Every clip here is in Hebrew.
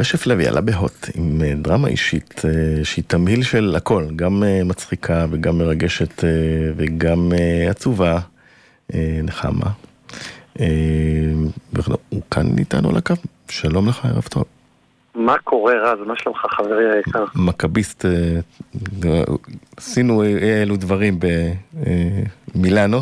רשף לוי עלה בהוט עם אה, דרמה אישית אה, שהיא תמהיל של הכל, גם אה, מצחיקה וגם מרגשת וגם עצובה, נחמה. הוא כאן איתנו על הקו, שלום לך, ערב טוב. מה קורה רז? מה שלומך חברי היקר? מכביסט, עשינו אלו דברים במילאנו.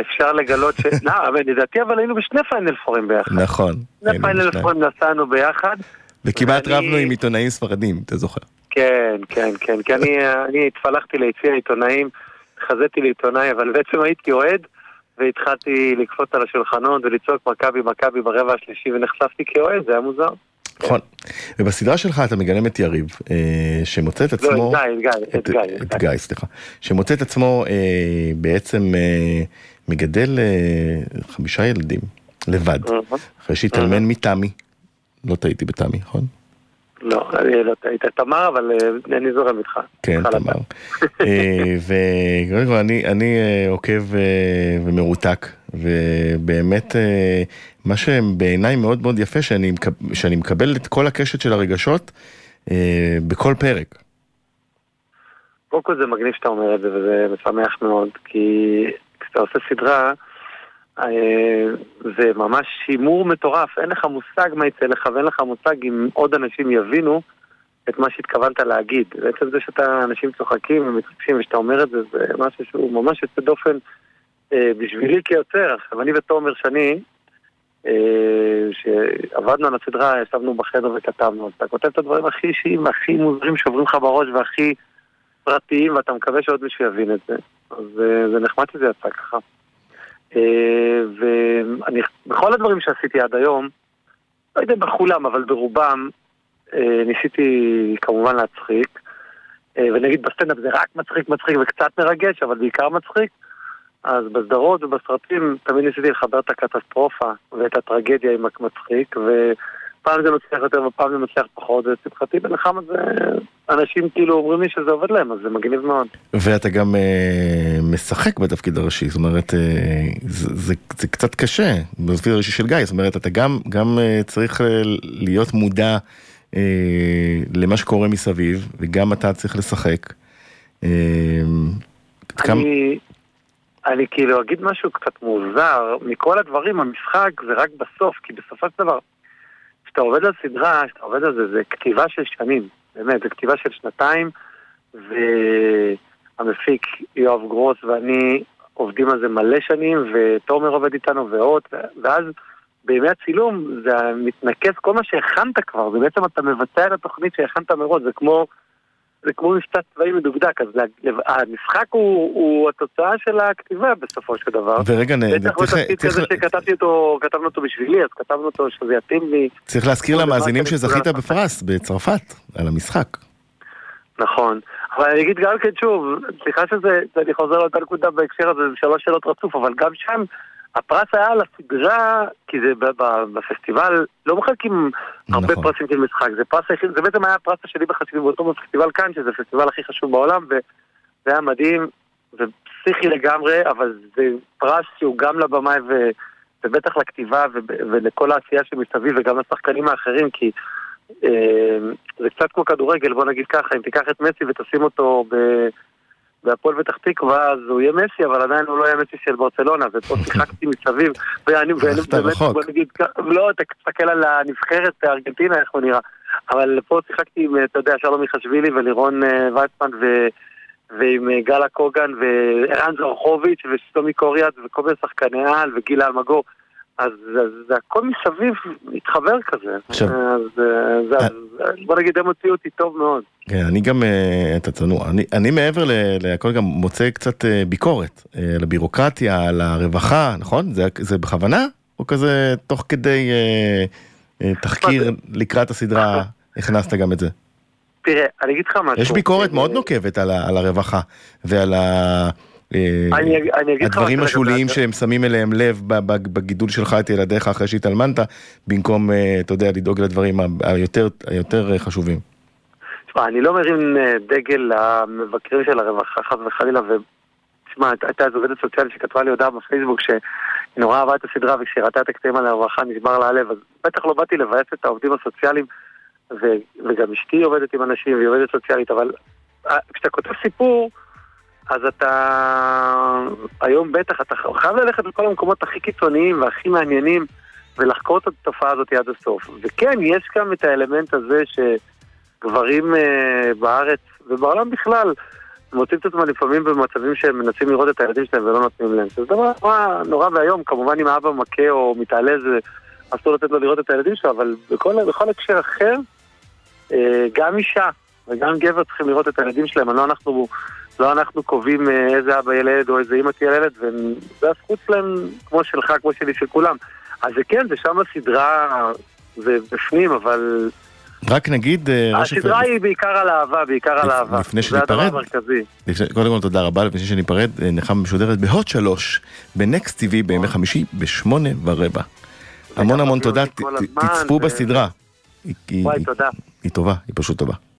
אפשר לגלות ש... לא, אבל לדעתי אבל היינו בשני פיינל פורים ביחד. נכון. שני פיינל פורים נסענו ביחד. וכמעט רבנו עם עיתונאים ספרדים, אתה זוכר. כן, כן, כן, כי אני התפלחתי ליציע עיתונאים, חזיתי לעיתונאי, אבל בעצם הייתי אוהד, והתחלתי לקפוץ על השולחנות ולצעוק מכבי מכבי ברבע השלישי ונחשפתי כאוהד, זה היה מוזר. נכון. ובסדרה שלך אתה מגלם את יריב, אה, שמוצא את לא, עצמו... לא, את גיא, את גיא. את גיא, סליחה. שמוצא את עצמו אה, בעצם אה, מגדל חמישה ילדים, לבד, אחרי שהתאלמן מתמי. לא טעיתי בתמי, נכון? לא, אני לא טעית. תמר, אבל אני זורם איתך. כן, תמר. וקודם כל, אני עוקב ומרותק, ובאמת מה שבעיניי מאוד מאוד יפה, שאני, שאני מקבל את כל הקשת של הרגשות אה, בכל פרק. קודם כל זה מגניב שאתה אומר את זה, וזה משמח מאוד, כי כשאתה עושה סדרה, אה, זה ממש הימור מטורף, אין לך מושג מה יצא לך, ואין לך מושג אם עוד אנשים יבינו את מה שהתכוונת להגיד. בעצם זה שאתה, אנשים צוחקים ומתרגשים ושאתה אומר את זה, זה משהו שהוא ממש יוצא דופן אה, בשבילי כיוצר. עכשיו, אני ותומר שני, אה, שעבדנו על הסדרה, ישבנו בחדר וכתבנו, אתה כותב את הדברים הכי אישיים, הכי מוזרים שעוברים לך בראש והכי פרטיים, ואתה מקווה שעוד מישהו יבין את זה. אז אה, זה נחמד שזה יצא ככה. אה, ובכל הדברים שעשיתי עד היום, לא יודע בכולם, אבל ברובם, ניסיתי כמובן להצחיק. ונגיד בסטנדאפ זה רק מצחיק מצחיק וקצת מרגש, אבל בעיקר מצחיק. אז בסדרות ובסרטים תמיד ניסיתי לחבר את הקטסטרופה ואת הטרגדיה עם המצחיק, ופעם זה מצליח יותר ופעם זה מצליח פחות, ולשמחתי בנחמה זה... אנשים כאילו אומרים לי שזה עובד להם, אז זה מגניב מאוד. ואתה גם אה, משחק בתפקיד הראשי, זאת אומרת, אה, זה, זה, זה קצת קשה, בתפקיד הראשי של גיא, זאת אומרת, אתה גם, גם אה, צריך אה, להיות מודע אה, למה שקורה מסביב, וגם אתה צריך לשחק. אה, אני... אני כאילו אגיד משהו קצת מוזר, מכל הדברים המשחק זה רק בסוף, כי בסופו של דבר, כשאתה עובד על סדרה, כשאתה עובד על זה, זה כתיבה של שנים, באמת, זה כתיבה של שנתיים, והמפיק יואב גרוס ואני עובדים על זה מלא שנים, ותומר עובד איתנו ועוד, ואז בימי הצילום זה מתנקז כל מה שהכנת כבר, זה בעצם אתה מבצע את התוכנית שהכנת מראש, זה כמו... זה כמו מבצע צבאי מדוקדק, אז המשחק הוא, הוא התוצאה של הכתיבה בסופו של דבר. ורגע, בטח בתפקיד כזה שכתבתי אותו, כתבנו אותו בשבילי, אז כתבנו אותו שזה יתאים לי. צריך להזכיר למאזינים שזכית בפרס בצרפת, על המשחק. נכון, אבל אני אגיד גם כן שוב, סליחה שזה, אני חוזר לאותה נקודה בהקשר הזה, זה שלוש שאלות רצוף, אבל גם שם הפרס היה על הסדרה, כי זה בפסטיבל, לא מחלקים הרבה נכון. פרסים של משחק, זה פרס היחיד, זה בעצם היה הפרס השני בחסידים באותו בפסטיבל כאן, שזה הפסטיבל הכי חשוב בעולם, וזה היה מדהים, ופסיכי לגמרי, אבל זה פרס שהוא גם לבמאי ו... ובטח לכתיבה ו... ולכל העשייה שמסביב וגם לשחקנים האחרים, כי אה, זה קצת כמו כדורגל, בוא נגיד ככה, אם תיקח את מסי ותשים אותו ב... והפועל פתח תקווה, אז הוא יהיה מסי, אבל עדיין הוא לא יהיה מסי של ברצלונה, ופה שיחקתי מסביב, ואני באמת, בוא נגיד, לא, תסתכל על הנבחרת בארגנטינה, איך הוא נראה, אבל פה שיחקתי עם, אתה יודע, שלום מיכשווילי ולירון אה, ויצמן ועם אה, גלה קוגן וערן זרחוביץ' ושלומי קוריאט וכל מיני שחקני על וגילה אלמגור. אז זה הכל מסביב מתחבר כזה. עכשיו... אז, אז, בוא נגיד, הם הוציאו אותי טוב מאוד. כן, אני גם, אה, אתה צנוע, אני, אני מעבר לכל גם מוצא קצת אה, ביקורת אה, על הבירוקרטיה, על הרווחה, נכון? זה, זה בכוונה? או כזה תוך כדי תחקיר לקראת הסדרה הכנסת גם את זה? תראה, אני אגיד לך משהו. יש ביקורת מאוד נוקבת על, על הרווחה ועל ה... הדברים השוליים שהם שמים אליהם לב בגידול שלך את ילדיך אחרי שהתאלמנת, במקום, אתה יודע, לדאוג לדברים היותר חשובים. תשמע, אני לא מרים אה, דגל למבקרים של הרווחה חס וחלילה, ותשמע, הייתה איזו עובדת סוציאלית שכתבה לי הודעה בפייסבוק שהיא נורא אהבה את הסדרה וכשהיא ראתה את הקטעים על הרווחה נשבר לה הלב, אז בטח לא באתי לבאס את העובדים הסוציאליים, ו- וגם אשתי עובדת עם אנשים והיא עובדת סוציאלית, אבל אה, כשאתה כותב סיפור, אז אתה... היום בטח, אתה חייב ללכת לכל המקומות הכי קיצוניים והכי מעניינים ולחקור את התופעה הזאת עד הסוף. וכן, יש גם את האלמנט הזה שגברים אה, בארץ ובעולם בכלל מוצאים את עצמם לפעמים במצבים שהם מנסים לראות את הילדים שלהם ולא נותנים להם. זה דבר נורא, נורא ואיום, כמובן אם האבא מכה או מתעלה זה אסור לתת לו לראות את הילדים שלו, אבל בכל, בכל הקשר אחר, אה, גם אישה וגם גבר צריכים לראות את הילדים שלהם, לא אנחנו, לא אנחנו קובעים אה, איזה אבא ילד או איזה אמא תהיה לילד, וזה הזכות שלהם כמו שלך, כמו שלי, של כולם. אז זה כן, זה שם הסדרה, זה בפנים, אבל... רק נגיד... אה, הסדרה היא בעיקר על אהבה, בעיקר על אהבה. לפני שניפרד, זה הדבר המרכזי. קודם כל תודה רבה, לפני שניפרד, נחמה משודרת בהוט שלוש, בנקסט TV בימי חמישי בשמונה ורבע. המון המון תודה, תצפו בסדרה. וואי, תודה. היא טובה, היא פשוט טובה.